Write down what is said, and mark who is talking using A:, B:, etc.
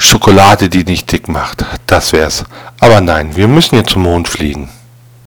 A: Schokolade, die nicht dick macht. Das wär's. Aber nein, wir müssen jetzt zum Mond fliegen.